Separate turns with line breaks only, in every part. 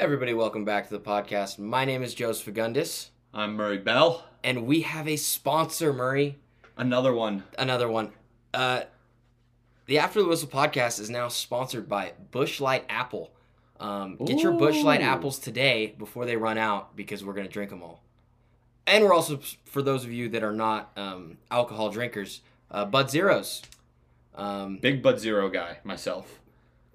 Everybody, welcome back to the podcast. My name is Joseph Fagundis,
I'm Murray Bell.
and we have a sponsor, Murray.
Another one.
Another one. Uh, the After the Whistle podcast is now sponsored by Busch Light Apple. Um, get your Busch
Light
apples today before they run out because we're going to drink them all. And we're also, for those of you that are not um, alcohol drinkers, uh, Bud Zeros. Um,
Big Bud Zero guy, myself.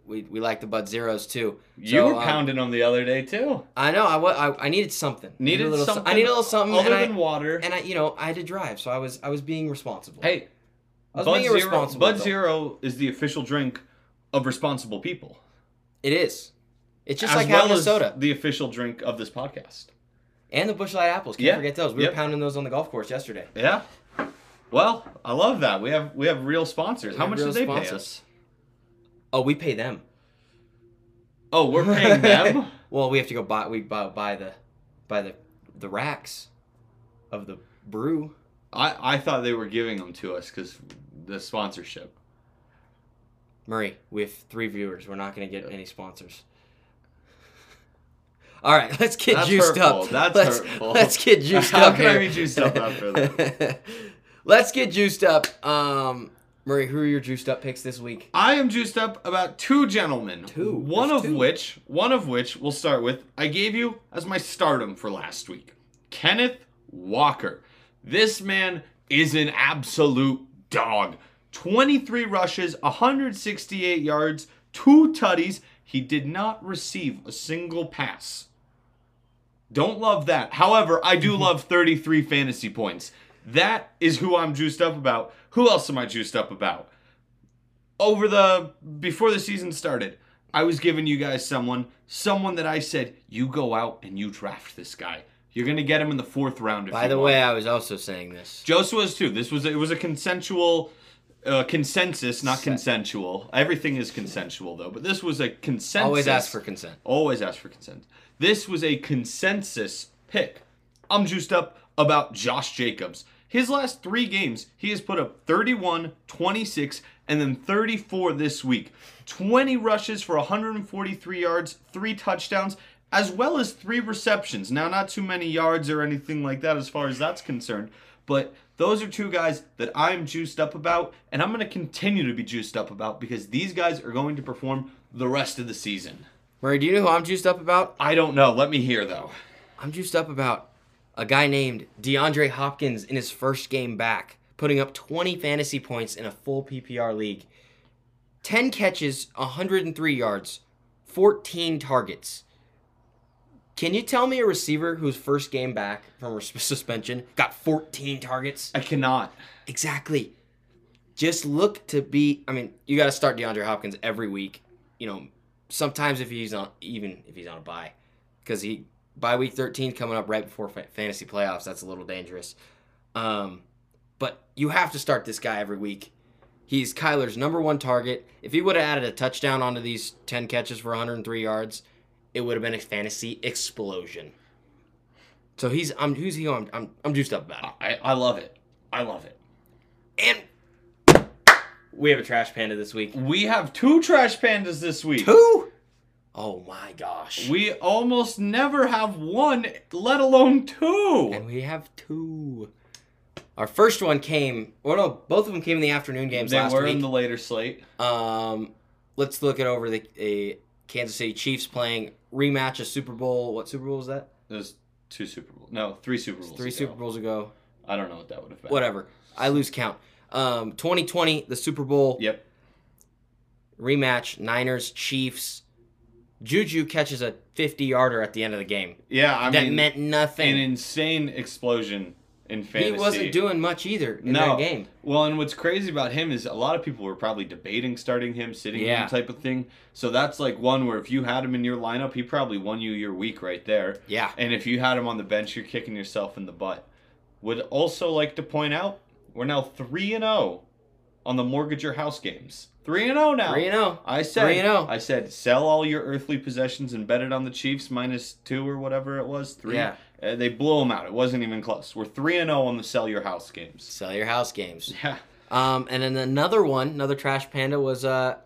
We, we like the Bud Zeros too.
You
So,
were
um,
pounding them the other day too.
I know. I, I, I needed something. I
Needed
a little
something.
I need a little something.
other
and I-
than water.
and I, you know, I had to drive, so I was I was being responsible.
hey,
I was
Bud
being
Zero. Bud
though.
Zero is the official drink of responsible people.
It is. It's just
as
like
well
having a soda.
the official drink of this podcast.
And the Bushlight apples. Can't
Yeah.
forget those. We
Yep.
were pounding those on the golf course yesterday.
Yeah. Well, I love that. We have we have real sponsors. How much do they
real
pay us?
Oh, we pay them.
Oh, we're paying them.
well, we have to go buy we buy, buy the buy the the racks of the brew.
I I thought they were giving them to us because the sponsorship.
Murray, we have three viewers. We're not going to get any sponsors. All right, let's get
That's
juiced
hurtful.
up.
That's
let's,
hurtful.
Let's get juiced
How
up
can I
here.
be juiced up after that?
let's get juiced up. Um, Murray, who are your juiced up picks this week?
I am juiced up about two gentlemen.
Two?
One
There's
of
two?
which, one of which we'll start with. I gave you as my stardom for last week. Kenneth Walker. This man is an absolute dog. 23 rushes, 168 yards, two tutties. He did not receive a single pass. Don't love that. However, I do love 33 fantasy points. That is who I'm juiced up about. Who else am I juiced up about? Over the before the season started, I was giving you guys someone, someone that I said, you go out and you draft this guy. You're gonna get him in the fourth round. If
By the
want.
way, I was also saying this.
Joseph was too. This was it was a consensual uh, consensus, not consensual. Everything is consensual though, but this was a consensus.
Always ask for consent.
Always ask for consent. This was a consensus pick. I'm juiced up about Josh Jacobs. His last three games, he has put up 31, 26, and then 34 this week. 20 rushes for 143 yards, three touchdowns, as well as three receptions. Now, not too many yards or anything like that as far as that's concerned, but those are two guys that I'm juiced up about, and I'm going to continue to be juiced up about because these guys are going to perform the rest of the season.
Murray, do you know who I'm juiced up about?
I don't know. Let me hear though.
I'm juiced up about a guy named DeAndre Hopkins in his first game back, putting up 20 fantasy points in a full PPR league. 10 catches, 103 yards, 14 targets. Can you tell me a receiver whose first game back from suspension got 14 targets?
I cannot.
Exactly. Just look to be. I mean, you got to start DeAndre Hopkins every week. You know, sometimes if he's on, even if he's on a bye, because he by week 13 coming up right before fantasy playoffs, that's a little dangerous. Um, but you have to start this guy every week. He's Kyler's number one target. If he would have added a touchdown onto these 10 catches for 103 yards, it would have been a fantasy explosion. So he's I'm who's he on? I'm I'm juiced up about it.
I, I love it. I love it.
And we have a trash panda this week.
We have two trash pandas this week.
Two? Oh my gosh.
We almost never have one, let alone two.
and we have two. Our first one came, or no, both of them came in the afternoon games
they
last
were in the later slate.
Um, let's look at over the a Kansas City Chiefs playing rematch a Super Bowl. What Super Bowl was that?
There's two Super Bowls. No, three Super Bowls.
Three
ago.
Super Bowls ago.
I don't know what that would have been.
Whatever. I lose count. Um, 2020, the Super Bowl
Yep.
rematch. Niners Chiefs. Juju catches a 50 yarder at the end of the game.
Yeah, I
that
mean,
meant nothing.
an insane explosion in fantasy.
He wasn't doing much either in
no
that game.
Well, and what's crazy about him is a lot of people were probably debating starting him, sitting
Yeah.
him type of thing. So that's like one where if you had him in your lineup, he probably won you your week right there.
Yeah.
And if you had him on the bench, you're kicking yourself in the butt. Would also like to point out we're now three and zero on the mortgage your house games. Three and zero now.
3 and 0.
I said,
3 and 0.
I said, sell all your earthly possessions and bet it on the Chiefs minus two or whatever it was. Three.
Yeah.
Uh, they blew them out. It wasn't even close. We're three and zero on the sell your house games.
Sell your house games.
Yeah.
Um, and then another one, another trash panda was uh,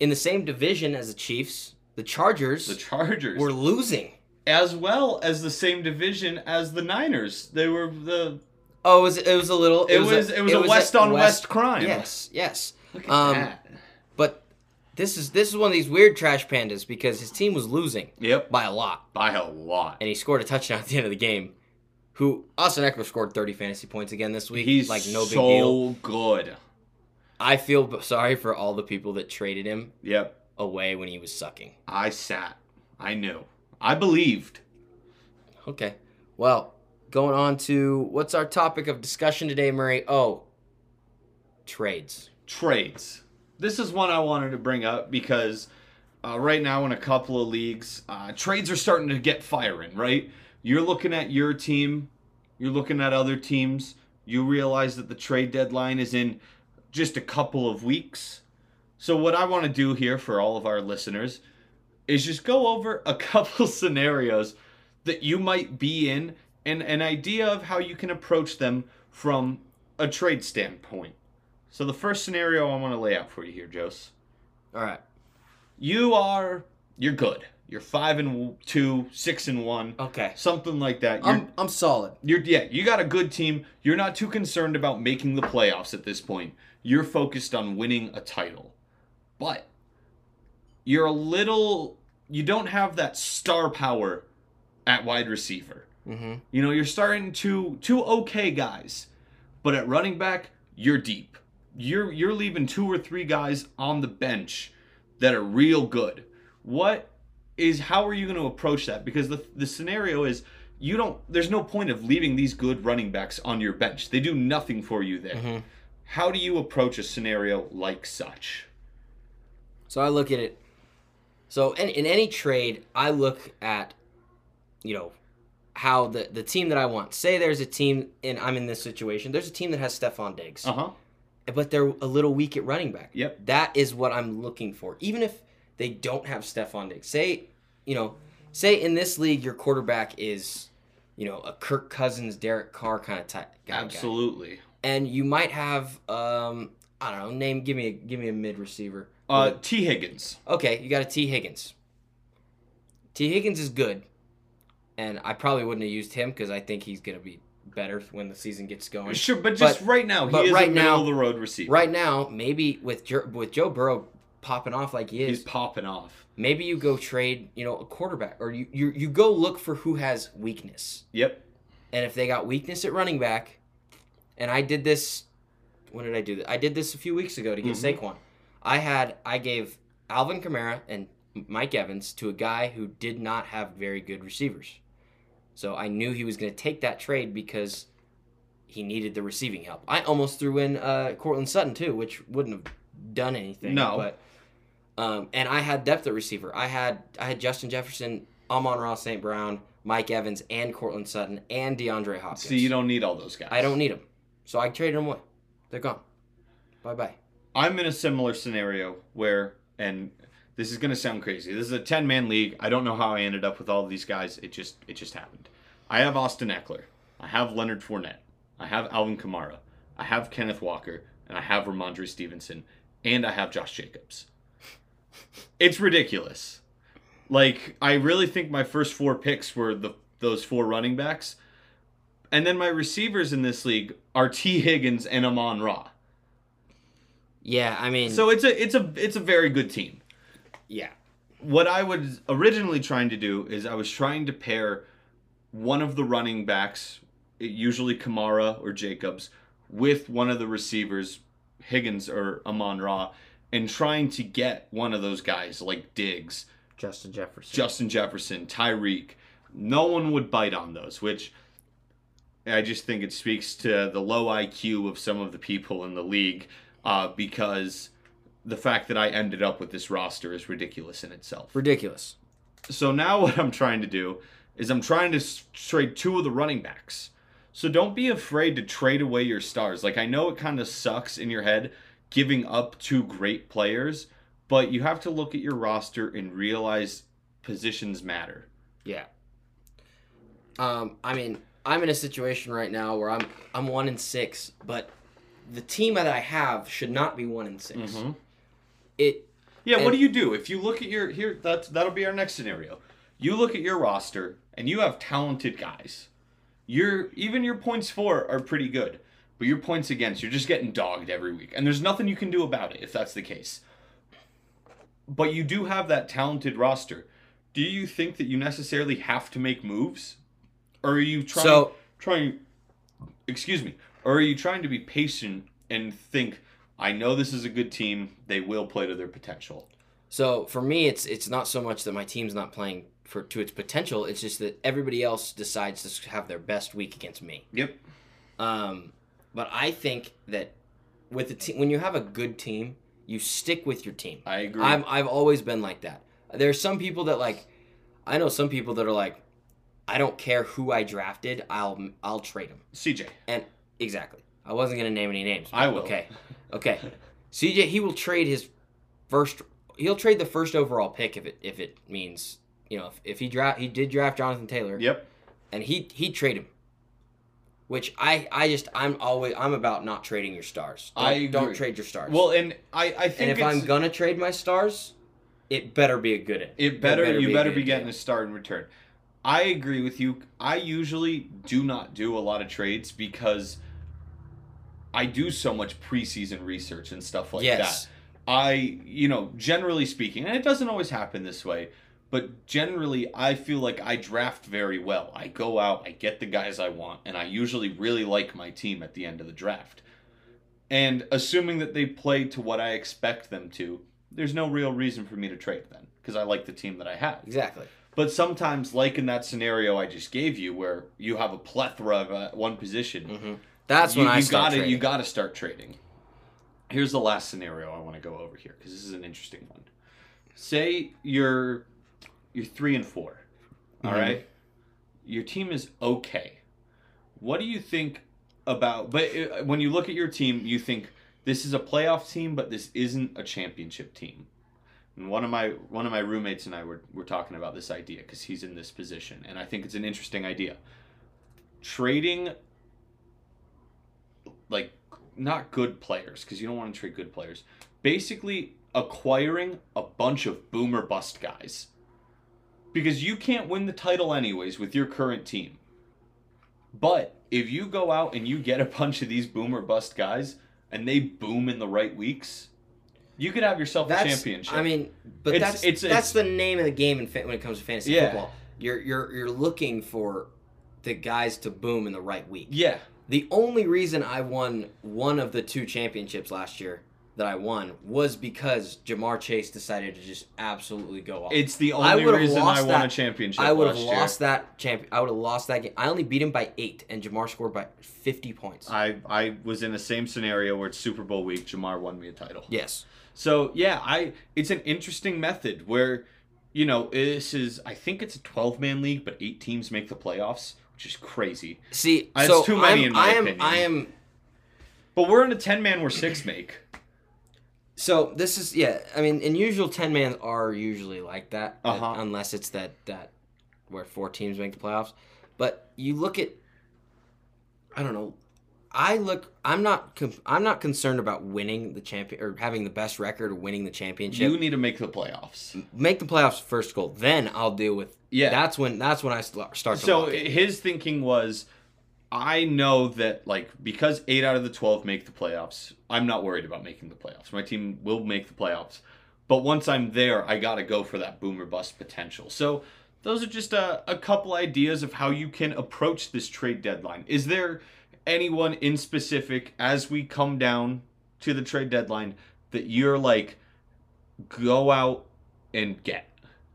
in the same division as the Chiefs, the Chargers
The Chargers
were losing.
as well as the same division as the Niners. They were the
Oh, it was it was a little.
it, was, it was a west on west crime.
Yes, yes.
Look at
Um,
that.
But this is this is one of these weird trash pandas because his team was losing
Yep,
by a lot,
by a lot.
and he scored a touchdown at the end of the game. Who Austin Ekeler scored 30 fantasy points again this week.
He's
like no big
so
deal.
good.
I feel sorry for all the people that traded him
Yep,
away when he was sucking.
I sat. I knew. I believed.
Okay. Well, going on to what's our topic of discussion today, Murray? Oh, trades.
trades. This is one I wanted to bring up because uh, right now in a couple of leagues, uh, trades are starting to get firing. Right, you're looking at your team, you're looking at other teams. You realize that the trade deadline is in just a couple of weeks. So what I want to do here for all of our listeners is just go over a couple scenarios that you might be in and an idea of how you can approach them from a trade standpoint. So the first scenario I want to lay out for you here, Jose.
All right.
You are you're good. You're five and two, six and one,
Okay.
something like that. You're,
I'm I'm solid.
you're yeah, you got a good team. You're not too concerned about making the playoffs at this point. You're focused on winning a title. But you're a little you don't have that star power at wide receiver.
Mm-hmm.
You know, you're starting to two okay guys, but at running back, you're deep. You're you're leaving two or three guys on the bench that are real good. What is how are you going to approach that? Because the the scenario is you don't there's no point of leaving these good running backs on your bench. They do nothing for you there.
Mhm.
How do you approach a scenario like such?
So I look at it. So in, in any trade, I look at, you know, how the the team that I want. Say there's a team, and I'm in this situation. There's a team that has Stefon Diggs,
Uh-huh.
but they're a little weak at running back.
Yep.
That is what I'm looking for. Even if they don't have Stefon Diggs. Say, you know, say in this league your quarterback is, you know, a Kirk Cousins, Derek Carr kind of type guy. guy.
Absolutely.
And you might have, um, I don't know, name. Give me a give me a mid receiver.
Uh Tee Higgins.
Okay, you got a Tee Higgins. Tee Higgins is good, and I probably wouldn't have used him because I think he's gonna be better when the season gets going.
Sure, but just
But-
right now he is
right
a middle
now-
of the road receiver.
Right now, maybe with Joe, with Joe Burrow popping off like he is,
He's popping off.
maybe you go trade, you know, a quarterback, or you you you go look for who has weakness,
Yep.
and if they got weakness at running back, and I did this, when did I do that? I did this a few weeks ago to get
Mhm.
Saquon. I had I gave Alvin Kamara and Mike Evans to a guy who did not have very good receivers, so I knew he was going to take that trade because he needed the receiving help. I almost threw in uh, Courtland Sutton too, which wouldn't have done anything.
No.
but um, and I had depth at receiver. I had I had Justin Jefferson, Amon-Ra St. Brown, Mike Evans, and Courtland Sutton, and DeAndre Hopkins.
See, you don't need all those guys.
I don't need them, so I traded them away. They're gone. Bye bye.
I'm in a similar scenario where, and this is gonna sound crazy. This is a 10 man league. I don't know how I ended up with all of these guys. It just it just happened. I have Austin Ekeler. I have Leonard Fournette. I have Alvin Kamara. I have Kenneth Walker, and I have Rhamondre Stevenson, and I have Josh Jacobs. It's ridiculous. Like I really think my first four picks were the those four running backs, and then my receivers in this league are Tee Higgins and Amon Ra.
Yeah, I mean,
So it's a it's a it's a very good team.
yeah,
What I was originally trying to do is I was trying to pair one of the running backs, usually Kamara or Jacobs, with one of the receivers, Higgins or Amon Ra, and trying to get one of those guys like Diggs,
Justin Jefferson.
Justin Jefferson, Tyreek. No one would bite on those, which I just think it speaks to the low IQ of some of the people in the league uh, because the fact that I ended up with this roster is ridiculous in itself.
Ridiculous.
So now what I'm trying to do is I'm trying to trade two of the running backs. So don't be afraid to trade away your stars. Like I know it kind of sucks in your head giving up two great players, but you have to look at your roster and realize positions matter.
Yeah. Um, I mean, I'm in a situation right now where I'm I'm one in six, but the team that I have should not be one in 6
Mm-hmm.
It
Yeah, what do you do if you look at your here? That's that'll be our next scenario. You look at your roster and you have talented guys. Your even your points for are pretty good, but your points against you're just getting dogged every week, and there's nothing you can do about it if that's the case. But you do have that talented roster. Do you think that you necessarily have to make moves, or are you trying
So-
trying? Excuse me. Or are you trying to be patient and think? I know this is a good team. They will play to their potential.
So for me, it's it's not so much that my team's not playing for to its potential. It's just that everybody else decides to have their best week against me.
Yep.
Um, but I think that with the team, when you have a good team, you stick with your team.
I agree.
I've I've always been like that. There's some people that like, I know some people that are like, I don't care who I drafted, I'll I'll trade them.
CJ.
And exactly, I wasn't gonna name any names.
I will.
Okay, okay. CJ, he will trade his first. He'll trade the first overall pick if it if it means you know if, if he draft he did draft Jonathan Taylor
Yep.
and he he'd trade him. Which I I just I'm always I'm about not trading your stars. Don't,
I
don't trade your stars.
Well, and I I think
and if I'm gonna trade my stars, it better be a good.
it better, you
a
better be getting
deal.
a star in return. I agree with you. I usually do not do a lot of trades because I do so much preseason research and stuff like
yes.
that. I, you know, generally speaking, and it doesn't always happen this way, but generally I feel like I draft very well. I go out, I get the guys I want, and I usually really like my team at the end of the draft. And assuming that they play to what I expect them to, there's no real reason for me to trade them because I like the team that I have.
Exactly.
But sometimes, like in that scenario I just gave you, where you have a plethora of uh, one position,
hmm That's
you,
when I
you
start
gotta
trading.
you gotta start trading. Here's the last scenario I want to go over here because this is an interesting one. Say you're you're three and 4 all right. Your team is okay. What do you think about? But uh, when you look at your team, you think this is a playoff team, but this isn't a championship team. And one of my one of my roommates and I were, were talking about this idea because he's in this position, and I think it's an interesting idea. Trading like not good players because you don't want to trade good players. Basically, acquiring a bunch of boomer bust guys because you can't win the title anyways with your current team. But if you go out and you get a bunch of these boomer bust guys and they boom in the right weeks, you could have yourself a championship.
I mean, but
It's-
that's
it's-
that's
it's-
the name of the game in when it comes to fantasy
Yeah.
football. You're you're you're looking for the guys to boom in the right week.
yeah,
The only reason I won one of the two championships last year that I won was because Ja'Marr Chase decided to just absolutely go off.
it's the only
would've
reason I
lost
won a
that-
championship.
I would have
last year.
lost that champ. I would have lost that game. I only beat him by eight, and Ja'Marr scored by fifty points.
I I was in the same scenario where it's Super Bowl week. Ja'Marr won me a title.
yes.
So yeah, I it's an interesting method where, you know, this is I think it's a twelve man league, but eight teams make the playoffs, which is crazy.
See, uh,
It's
so
too many
I'm,
in my
I am,
opinion.
I am.
But we're in a ten man where six make.
So this is yeah. I mean, and usual ten man are usually like that,
Uh-huh.
unless it's that that where four teams make the playoffs. But you look at, I don't know. I look. I'm not. com- I'm not concerned about winning the champion or having the best record or winning the championship.
You need to make the playoffs.
Make the playoffs first goal. Then I'll deal with.
Yeah.
That's when. That's when I start to.
So his thinking was, I know that like because eight out of the twelve make the playoffs, I'm not worried about making the playoffs. My team will make the playoffs, but once I'm there, I gotta go for that boomer bust potential. So those are just a, a couple ideas of how you can approach this trade deadline. Is there anyone in specific as we come down to the trade deadline that you're like go out and get?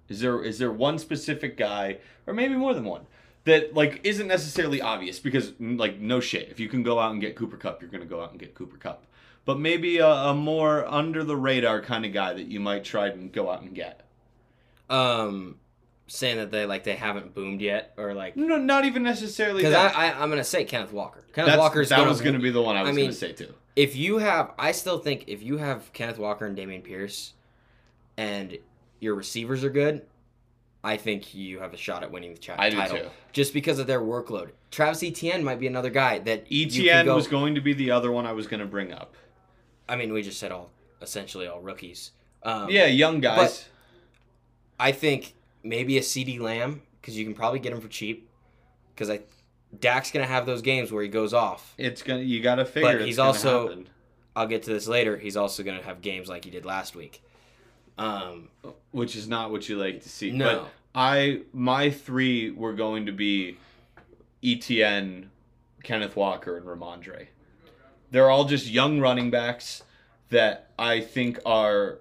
Is there is there one specific guy or maybe more than one that like isn't necessarily obvious because like no shit if you can go out and get Cooper Kupp you're gonna go out and get Cooper Kupp, but maybe a, a more under the radar kind of guy that you might try and go out and get.
um, saying that they like they haven't boomed yet or like
No, not even necessarily.
because I, I I'm gonna say Kenneth Walker. Kenneth Walker's
that
gonna,
was gonna be the one I was
mean,
gonna say too.
if you have I still think if you have Kenneth Walker and Dameon Pierce and your receivers are good, I think you have a shot at winning the cha-
I do
title
too.
just because of their workload. Travis Etienne might be another guy that you can
Etienne
go-
was going to be the other one I was gonna bring up.
I mean, we just said all essentially all rookies. Um,
yeah, young guys.
I think maybe a CeeDee Lamb because you can probably get him for cheap. Because I, Dak's gonna have those games where he goes off.
it's gonna you gotta figure.
But
it's
he's also-
happen.
I'll get to this later. He's also gonna have games like he did last week. Um,
which is not what you like to see.
No.
But I my three were going to be Etienne, Kenneth Walker, and Rhamondre. They're all just young running backs that I think are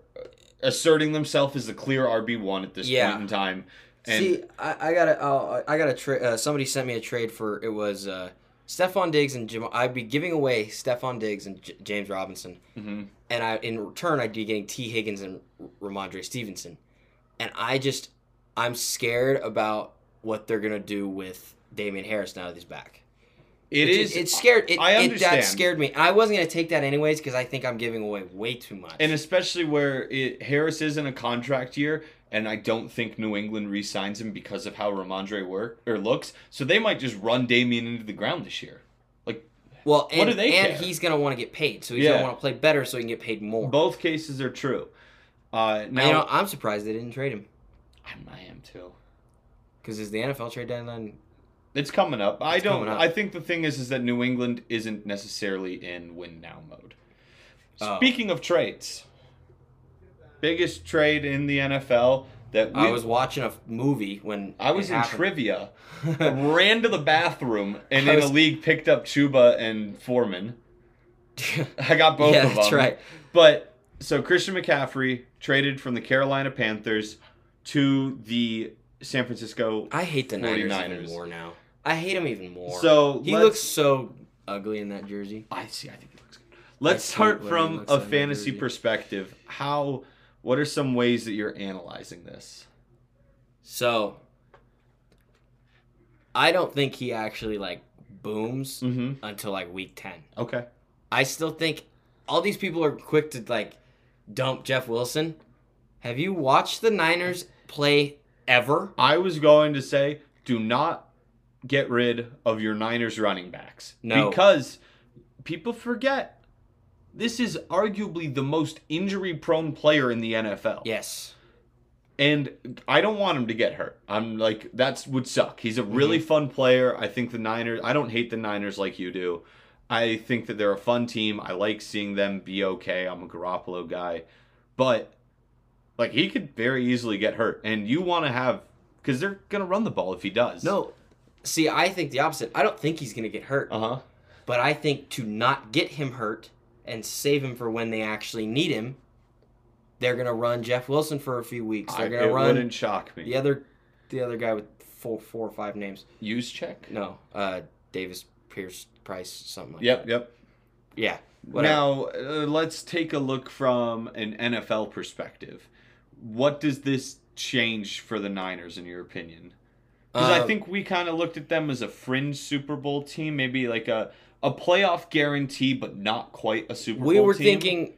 asserting themselves as the clear RB one at this
Yeah.
point in time. And
See, I, I got a, I got a trade. Uh, somebody sent me a trade for it was uh, Stefon Diggs and Jam- I'd be giving away Stefon Diggs and J- James Robinson,
Mhm.
and I in return I'd be getting Tee Higgins and Rhamondre Stevenson, and I just I'm scared about what they're gonna do with Damien Harris now that he's back.
it is
It's scared. It,
I
it-
understand.
that scared me. I wasn't gonna take that anyways because I think I'm giving away way too much.
and especially where it, Harris is in a contract year, and I don't think New England re-signs him because of how Rhamondre work or looks. So they might just run Damien into the ground this year.
Like, well, and,
what do they
and
care?
he's gonna want to get paid, so he's
Yeah.
gonna want to play better so he can get paid more.
Both cases are true. Uh, now,
you know, I'm surprised they didn't trade him
I'm- I am too.
because is the NFL trade deadline?
It's coming up. I don't.
up.
I think the thing is, is that New England isn't necessarily in win now mode.
Oh.
Speaking of trades, biggest trade in the NFL that we,
I was watching a movie when
I was in
happened.
trivia, ran to the bathroom, and
I
in
was-
a league picked up Chuba and Foreman. I got both
yeah,
of them.
that's right.
But so Christian McCaffrey traded from the Carolina Panthers to the San Francisco.
I hate the Niners,
49ers.
even more now. I hate him even more.
So
he looks so ugly in that jersey.
I see. I think he looks good. Let's start from a fantasy perspective. How? What are some ways that you're analyzing this?
So I don't think he actually like booms
Mm-hmm.
until like week ten.
Okay.
I still think all these people are quick to like dump Jeff Wilson. Have you watched the Niners play ever?
I was going to say, do not get rid of your Niners running backs.
No.
Because people forget this is arguably the most injury prone player in the NFL.
Yes.
And I don't want him to get hurt. I'm like, that's would suck. He's a really fun player. I think the Niners, I don't hate the Niners like you do. I think that they're a fun team. I like seeing them be okay. I'm a Garoppolo guy. But, like, he could very easily get hurt. And you want to have, because they're going to run the ball if he does.
No. See, I think the opposite. I don't think he's going to get hurt.
Uh huh.
But I think to not get him hurt and save him for when they actually need him, they're gonna run Jeff Wilson for a few weeks. They're gonna run
wouldn't shock me.
the other the other guy with four four or five names.
Juszczyk?
No, uh, Davis Pierce Price something like
Yep,
that.
yep.
Yeah. Whatever.
Now, uh, let's take a look from an NFL perspective. What does this change for the Niners, in your opinion? Because I
Um,
think we kind of looked at them as a fringe Super Bowl team, maybe like a, a playoff guarantee, but not quite a Super
we
Bowl We
were
team.
thinking.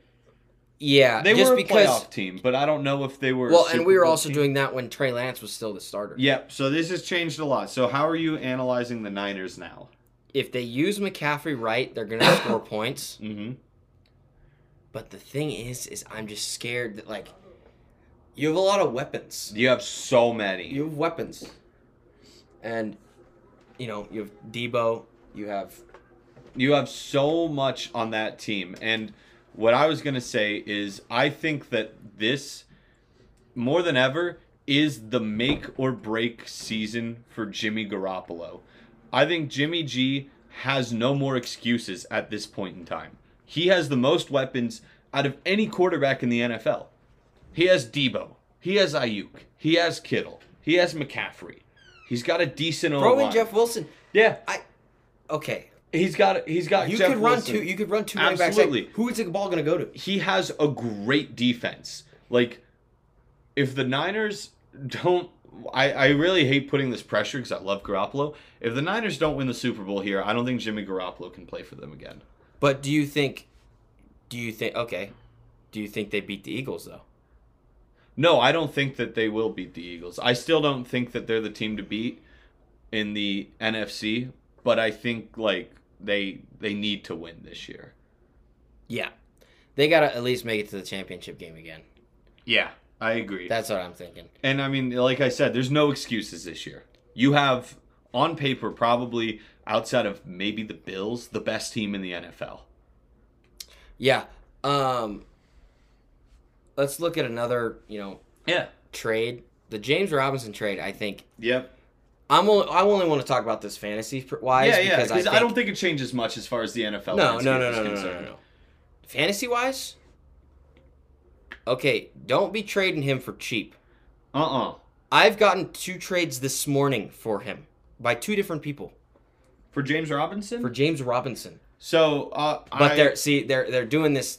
Yeah,
they
just
were a
because.
playoff team, but I don't know if they were.
Well, and we were
Bowl
also
team.
doing that when Trey Lance was still the starter.
Yep. So this has changed a lot. So how are you analyzing the Niners now?
If they use McCaffrey right, they're gonna score points.
Mm-hmm.
But the thing is, is I'm just scared that like you have a lot of weapons.
You have so many.
You have weapons, and you know you have Deebo. You have
You have so much on that team. And what I was going to say is I think that this, more than ever, is the make or break season for Jimmy Garoppolo. I think Jimmy G has no more excuses at this point in time. He has the most weapons out of any quarterback in the NFL. He has Deebo. He has Aiyuk. He has Kittle. He has McCaffrey. He's got a decent
throw in Jeff Wilson.
Yeah, I.
Okay,
he's got he's got.
you
Jeff
could run
Wilson.
two. You could run two.
Absolutely.
Like, who is the ball going to go to?
he has a great defense. Like, if the Niners don't, I, I really hate putting this pressure because I love Garoppolo. If the Niners don't win the Super Bowl here, I don't think Jimmy Garoppolo can play for them again.
But do you think? Do you think? Okay, do you think they beat the Eagles though?
No, I don't think that they will beat the Eagles. I still don't think that they're the team to beat in the NFC, but I think like they they need to win this year.
Yeah, they got to at least make it to the championship game again.
Yeah, I agree.
That's what I'm thinking.
And I mean, like I said, there's no excuses this year. You have, on paper, probably outside of maybe the Bills, the best team in the NFL.
Yeah. Um let's look at another, you know,
Yeah.
trade. The James Robinson trade, I think
Yep.
I'm only, I only want to talk about this fantasy wise
Yeah, yeah.
because I,
I, don't think it changes much as far as the NFL.
no, no, no, no, no, no, no, no. Fantasy wise, okay, don't be trading him for cheap.
Uh-uh.
I've gotten two trades this morning for him by two different people
For James Robinson.
for James Robinson.
so, uh,
But
I,
they're see they're they're doing this.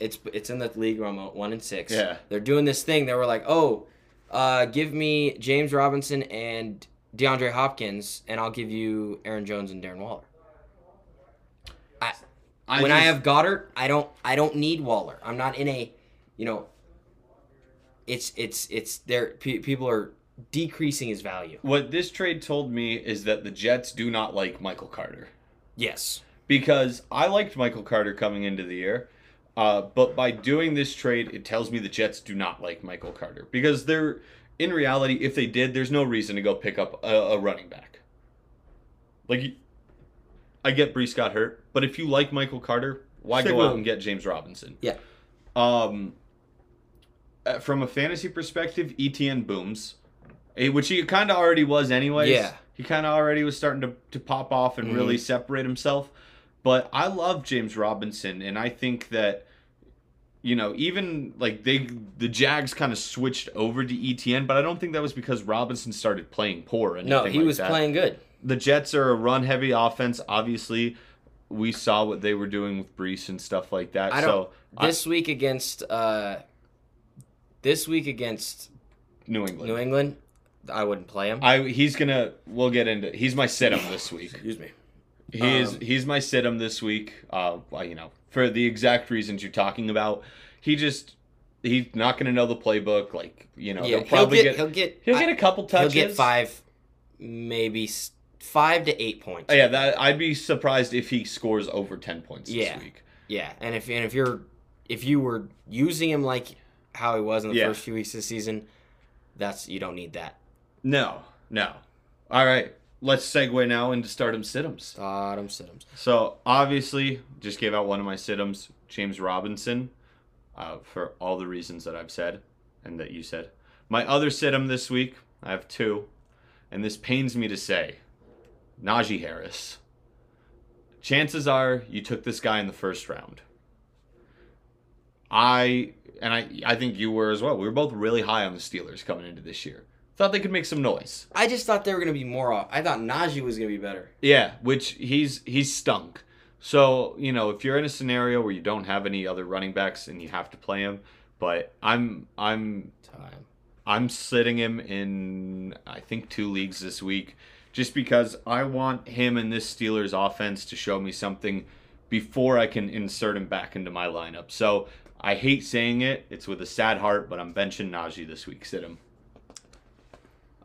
It's it's in the league where I'm at one and six.
Yeah.
They're doing this thing. They were like, oh, uh, give me James Robinson and DeAndre Hopkins, and I'll give you Aaron Jones and Darren Waller.
I
when I have Goedert, I don't I don't need Waller. I'm not in a, you know. It's it's it's there. Pe- people are decreasing his value.
what this trade told me is that the Jets do not like Michael Carter.
Yes.
because I liked Michael Carter coming into the year. Uh, but by doing this trade, it tells me the Jets do not like Michael Carter because they're in reality, if they did, there's no reason to go pick up a, a running back. Like, I get Breece got hurt, but if you like Michael Carter, why
Stick
go out
him.
and get James Robinson?
Yeah.
Um, uh, from a fantasy perspective, Etienne booms, eh, which he kind of already was anyways.
Yeah.
He kind of already was starting to, to pop off and
Mhm.
really separate himself. But I love James Robinson, and I think that, you know, even like they, the Jags kind of switched over to Etienne, but I don't think that was because Robinson started playing poor. Or
No, he
like
was
that.
playing good.
The Jets are a run heavy offense. Obviously, we saw what they were doing with Breece and stuff like that.
I
so I-
This week against uh, this week against
New England.
New England, I wouldn't play him.
I he's gonna. We'll get into. He's my sit 'em this week.
Excuse me.
He is.
Um,
He's my sit 'em this week. Uh, well, you know, for the exact reasons you're talking about. He just. He's not gonna know the playbook. Like you know,
yeah,
he'll probably
he'll
get.
get, he'll get
he'll get a couple touches.
he'll get five, maybe five to eight points.
Oh, yeah, that I'd be surprised if he scores over ten points
Yeah.
this week.
Yeah, and if and if you're if you were using him like how he was in the
Yeah.
first few weeks of the season, that's you don't need that.
No, no. All right, let's segue now into stardom sit-ems.
Stardom Siddums.
So obviously, just gave out one of my sit-ems, James Robinson, uh, for all the reasons that I've said and that you said. My other sit-em this week, I have two, and this pains me to say, Najee Harris. Chances are you took this guy in the first round. I and I I think you were as well. We were both really high on the Steelers coming into this year. Thought they could make some noise.
I just thought they were gonna be more off. I thought Najee was gonna be better.
Yeah, which he's he's stunk. So you know, if you're in a scenario where you don't have any other running backs and you have to play him, but I'm I'm
Time.
I'm sitting him in I think two leagues this week, just because I want him in this Steelers offense to show me something before I can insert him back into my lineup. So I hate saying it; it's with a sad heart, but I'm benching Najee this week. Sit him.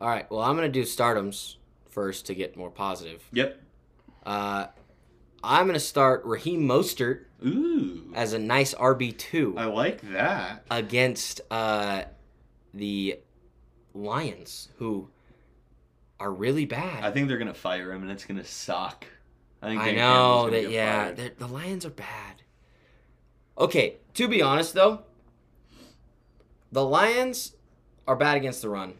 All right. Well, I'm gonna do Stardoms first to get more positive.
Yep.
Uh, I'm gonna start Raheem Mostert
Ooh,
as a nice RB two
I like that.
against uh, the Lions, who are really bad.
I think they're gonna fire him, and it's gonna suck. I think
I know that. Yeah, the Lions are bad. Okay, to be honest though, the Lions are bad against the run.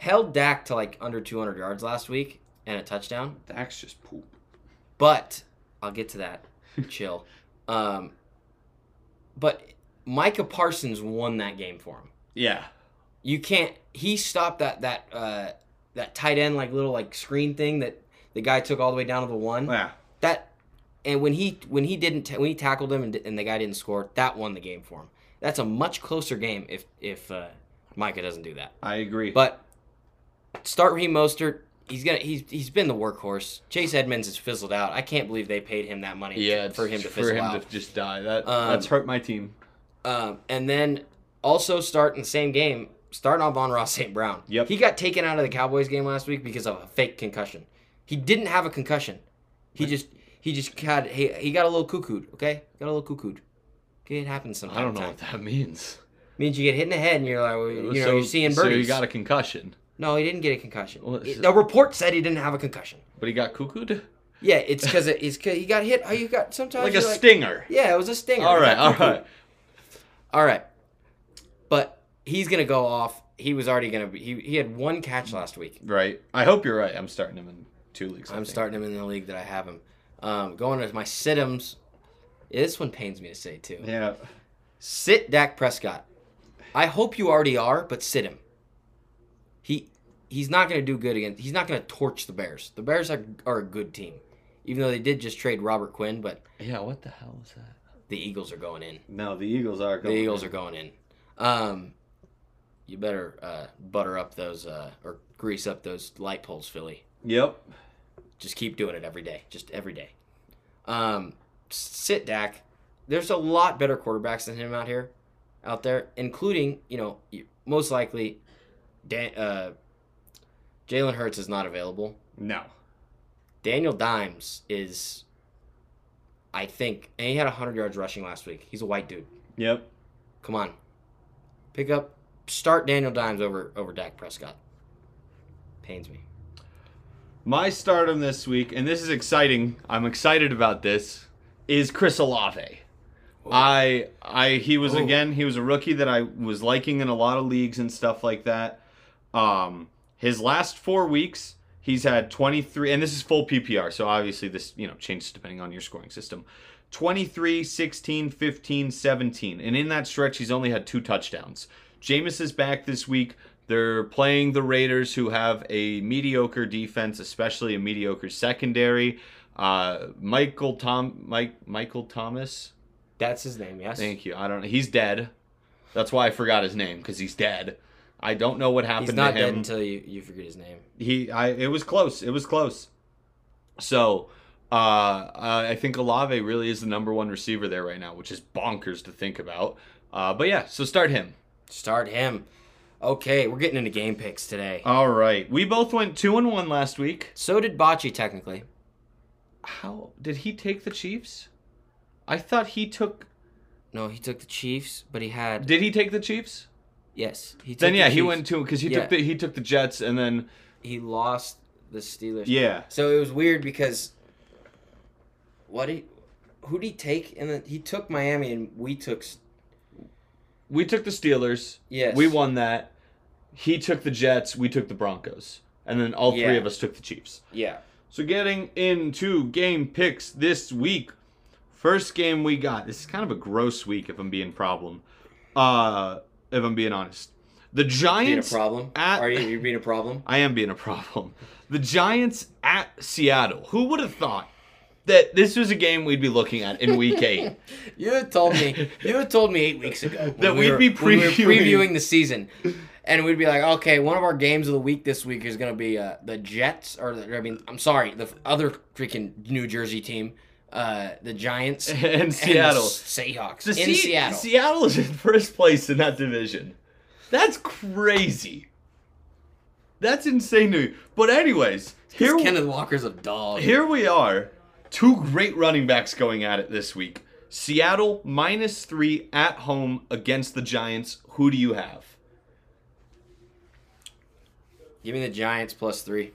Held Dak to like under 200 yards last week and a touchdown,
Dak's just poop.
but I'll get to that. Chill. Um, but Micah Parsons won that game for him.
Yeah.
You can't. He stopped that that uh, that tight end like little like screen thing that the guy took all the way down to the one.
Yeah.
that and when he when he didn't ta- when he tackled him and, and the guy didn't score that won the game for him that's a much closer game if if uh, Micah doesn't do that
I agree.
but start Raheem Mostert. He's gonna he's he's been the workhorse. Chase Edmonds has fizzled out. I can't believe they paid him that money
yeah,
for him to
for him
out.
to just die. That
Um,
that's hurt my team.
um, and then also start in the same game starting off on Ross St. Brown.
Yep.
he got taken out of the Cowboys game last week because of a fake concussion. He didn't have a concussion. He just he just had he, he got a little cuckooed okay? Got a little cuckooed. Okay it happens sometimes
I don't know what that means.
means you get hit in the head and you're like, well, you know,
so,
you're seeing
so you got a concussion,
No, he didn't get a concussion.
Well,
It- the report said he didn't have a concussion.
but he got cuckooed
Yeah, it's because it, it's cause he got hit. Oh, you got sometimes
like a
you're
stinger.
Yeah, it was a stinger.
All right, all right.
all right. But he's gonna go off. He was already gonna be. He, he had one catch last week.
Right. I hope you're right. I'm starting him in two leagues. I
I'm
think.
starting him in the league that I have him. Um, going to my situms. Yeah, this one pains me to say too.
Yeah.
Sit Dak Prescott. I hope you already are, but sit him. He he's not going to do good against. He's not going to torch the Bears. The Bears are are a good team, even though they did just trade Robert Quinn. But
Yeah. What the hell is that?
the Eagles are going in.
No, the Eagles are.
The Eagles are going in. Um, you better uh, butter up those uh, or grease up those light poles, Philly.
Yep.
Just keep doing it every day. Just every day. Um, sit Dak. There's a lot better quarterbacks than him out here, out there, including you know most likely, Dan, uh, Jalen Hurts is not available.
No.
Daniel Dimes is, I think, and he had 100 yards rushing last week. He's a white dude.
Yep.
Come on, pick up, start Daniel Dimes over over Dak Prescott. Pains me.
My stardom this week, and this is exciting. I'm excited about this. Is Chris Olave. I I he was
Oh.
again he was a rookie that I was liking in a lot of leagues and stuff like that. Um his last 4 weeks he's had 23 and this is full PPR so obviously this you know changes depending on your scoring system. 23, 16, 15, 17 and in that stretch he's only had two touchdowns. Jameis is back this week. They're playing the Raiders who have a mediocre defense, especially a mediocre secondary. Uh, Michael Tom Mike Michael Thomas
That's his name. Yes.
Thank you. I don't know. He's dead. That's why I forgot his name because he's dead. I don't know what happened
He's not dead until you, you forget his name.
he, I, it was close. It was close. So, uh, I think Olave really is the number one receiver there right now, which is bonkers to think about. Uh, but yeah, so start him.
Start him. Okay, we're getting into game picks today.
All right. We both went two and one last week.
So did Bocce technically.
How did he take the Chiefs? I thought he took.
No, he took the Chiefs, but he had
Did he take the Chiefs?
Yes. He took
Then
the
yeah, he went to because he
Yeah.
took the he took the Jets and then
He lost the Steelers.
yeah.
So it was weird because what he who did he take? And then he took Miami, and we took
We took the Steelers.
yes.
We won that. He took the Jets. We took the Broncos. And then all three
Yeah.
of us took the Chiefs.
Yeah.
So getting into game picks this week. First game we got. This is kind of a gross week if I'm being problem. Uh if I'm being honest. The Giants
Being a problem?
at-
Are you being a problem?
I am being a problem. The Giants at Seattle. Who would have thought that this was a game we'd be looking at in week 8?
You had told me. You had told me eight weeks ago
That
we
we'd
were-
be
when we
previewing-
previewing the season, and we'd be like, okay, one of our games of the week this week is going to be uh, the Jets, or the, I mean, I'm sorry, the other freaking New Jersey team, uh, the Giants
and Seattle.
the Seahawks
To
in
see-
Seattle.
Seattle is in first place in that division. That's crazy. That's insane to me. But anyways, here,
Kenneth Walker's a dog.
here we are. Two great running backs going at it this week. Seattle minus three at home against the Giants. Who do you have?
Give me the Giants plus three.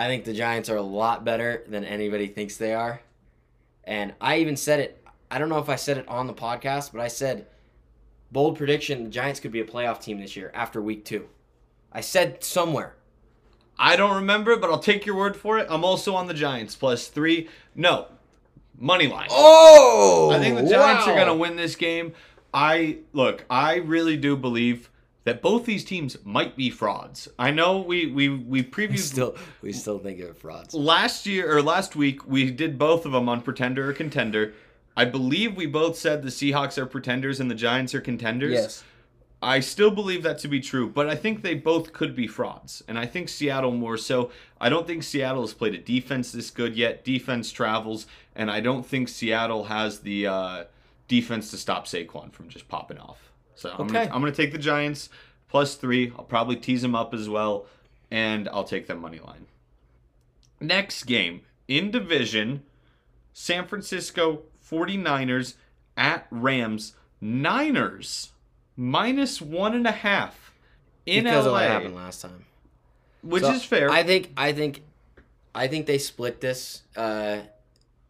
I think the Giants are a lot better than anybody thinks they are. And I even said it. I don't know if I said it on the podcast, but I said, bold prediction the Giants could be a playoff team this year after week two. I said somewhere.
I don't remember, but I'll take your word for it. I'm also on the Giants plus three. No, money line.
Oh!
I think the Giants are going to win this game. I look, I really do believe that both these teams might be frauds. I know we we we
We
previewed
still, we still think of frauds.
last year or last week we did both of them on pretender or contender. I believe we both said the Seahawks are pretenders and the Giants are contenders.
Yes.
I still believe that to be true, but I think they both could be frauds. And I think Seattle more so. I don't think Seattle has played a defense this good yet. Defense travels, and I don't think Seattle has the uh, defense to stop Saquon from just popping off. So I'm,
Okay.
gonna, I'm gonna take the Giants plus three. I'll probably tease them up as well, and I'll take them money line. Next game in division, San Francisco 49ers at Rams. Niners minus one and a half in
because of what happened last time.
which
So,
is fair.
I think I think I think they split this uh,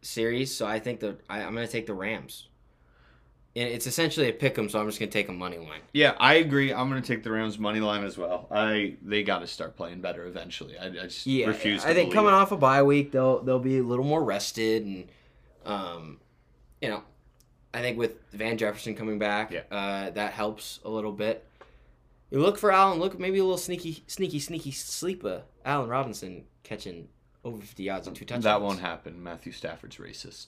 series, so I think the I, I'm going to take the Rams. And it's essentially a pick 'em, so I'm just going to take a money line.
yeah, I agree. I'm going to take the Rams money line as well. I they got to start playing better eventually. I, I just
Yeah,
refuse. To
I think coming
it.
off a bye week, they'll they'll be a little more rested, and um, you know, I think with Van Jefferson coming back,
Yeah.
uh, that helps a little bit. You look for Allen. Look maybe a little sneaky, sneaky, sneaky sleeper. Allen Robinson catching over 50 yards and two touchdowns.
that won't happen. Matthew Stafford's racist.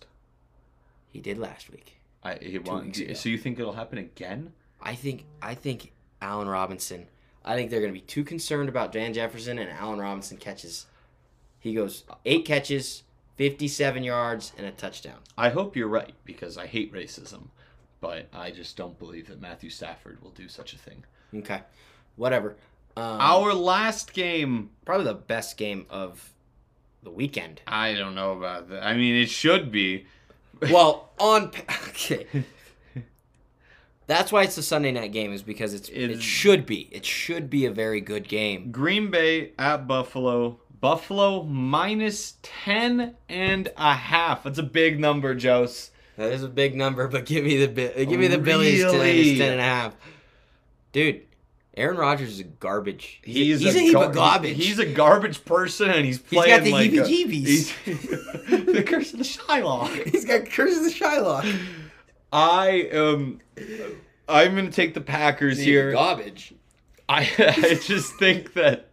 He did last week.
I he won't. So you think it'll happen again?
I think I think Allen Robinson. I think they're going to be too concerned about Van Jefferson and Allen Robinson catches. He goes eight catches, fifty-seven yards, and a touchdown.
I hope you're right because I hate racism, but I just don't believe that Matthew Stafford will do such a thing.
Okay, whatever. Um,
Our last game,
probably the best game of the weekend.
I don't know about that. I mean, it should be.
Well, on okay. That's why it's a Sunday night game is because it's it should be it should be a very good game.
Green Bay at Buffalo. Buffalo minus 10 and a half. That's a big number, Jose.
That is a big number, but give me the give me the Billies to
Really?
minus ten and a half. Dude, Aaron Rodgers is a garbage. He's,
He's,
a, heap
gar-
of garbage.
He's a garbage person, and he's
He's got
playing
the
like
heebie-jeebies.
he's- the curse of the Shylock.
he's got curse of the Shylock.
I am. I'm gonna take the Packers here.
Garbage.
I I just think that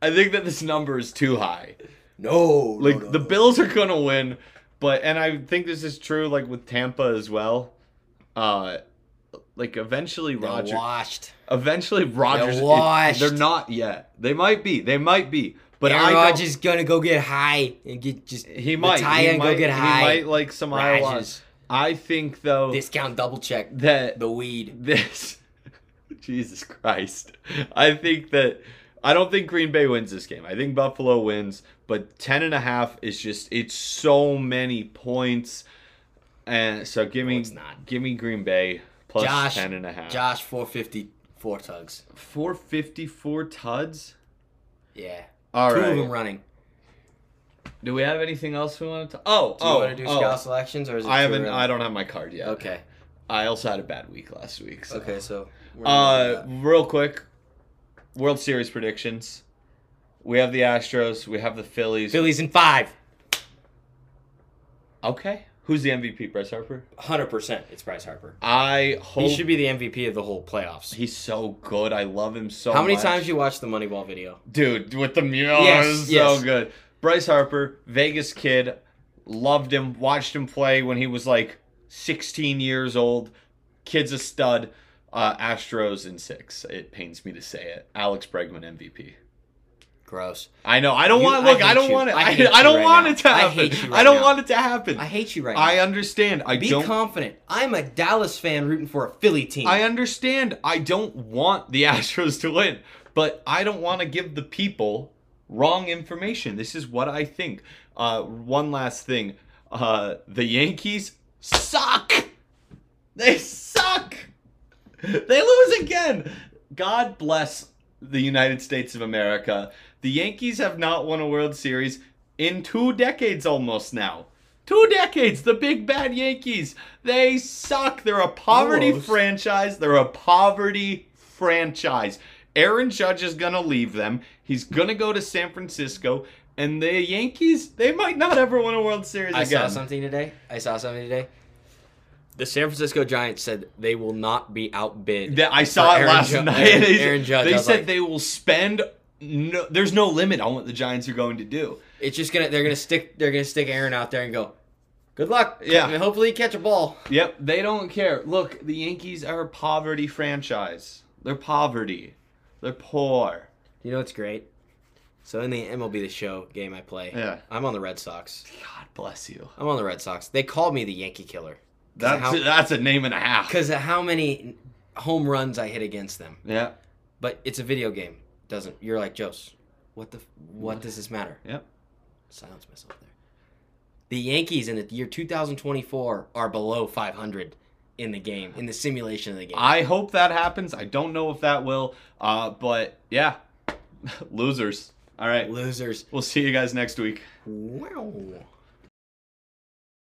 I think that this number is too high.
No,
Like
no, no,
the. Bills are gonna win, but and I think this is true like with Tampa as well. Uh, like eventually
They're
Roger,
washed.
eventually Rodgers.
They're washed.
they're not yet. They might be. They might be. But
Aaron Rodgers gonna go get high and get just
He might.
retire
He
and
might,
go get
he might like some.
Rodgers.
I think though
Discount double check
that
the weed.
this Jesus Christ. I think that I don't think Green Bay wins this game. I think Buffalo wins, but 10 and a half is just it's so many points. And so give me
it's not.
give me Green Bay plus
Josh,
10 and a half.
Josh, four fifty four tugs.
454 tuds?
Yeah,
All
two
right.
of them running.
Do we have anything else we want to Oh,
Do you
oh.
want to do
oh.
scout selections or is it
I haven't
early?
I don't have my card yet.
Okay.
I also had a bad week last week. So.
Okay, so
Uh, real quick, World Series predictions. We have the Astros. We have the. Phillies.
Phillies in five.
Okay. Who's the MVP? Bryce Harper.
Hundred percent. It's Bryce Harper.
I hope
He should be the MVP of the whole playoffs.
He's so good. I love him so.
How many
much.
times you watched the Moneyball video?
dude with the mule?
Yes,
Yes, so good. Bryce Harper, Vegas kid, loved him. Watched him play when he was like 16 years old. Kid's a stud. Uh, Astros in six. It pains me to say it. Alex Bregman MVP.
Gross.
I know. I don't
You-
want.
I
Look, I,
hate
don't
you.
want it.
I
I, I, don't
right
want
now.
it to
I
happen.
hate you
I don't
now.
want it to happen.
I hate you right now.
I understand. I
Be
don't.
confident. I'm a Dallas fan rooting for a Philly team.
I understand. I don't want the Astros to win, but I don't want to give the people wrong information. This is what I think. Uh, one last thing. Uh, the Yankees suck. They suck. They lose again. God bless the United States of America. The Yankees have not won a World Series in two decades almost now. Two decades, the big bad Yankees. They suck. They're a poverty
Almost.
franchise. They're a poverty franchise. Aaron Judge is going to leave them. He's going to go to San Francisco. And the Yankees, they might not ever win a World Series again.
I
again.
saw something today. I saw something today. The San Francisco Giants said they will not be outbid.
That- I saw it
Aaron
last
Ju-
night.
Aaron,
they
Aaron Judge.
They said
like,
they will spend. No, there's no limit on what the Giants are going to do.
it's just gonna. They're gonna stick. They're gonna stick Aaron out there and go. Good luck.
Yeah.
Mean, hopefully, catch a ball.
Yep, they don't care. Look, the Yankees are a poverty franchise. They're poverty. They're poor.
You know what's great? So in the MLB The Show game I play,
Yeah.
I'm on the Red Sox.
God bless you.
I'm on the Red Sox. They called me the Yankee Killer
That's
how-
that's a name and a half.
because of how many home runs I hit against them.
Yeah.
But it's a video game. Doesn't you're like Jose? What the what does this matter?
Yep.
Silence myself there. The Yankees in the year 2024 are below 500. in the game, in the simulation of the game.
I hope that happens. I don't know if that will. Uh, but yeah, losers. All right.
Losers.
We'll see you guys next week.
Wow.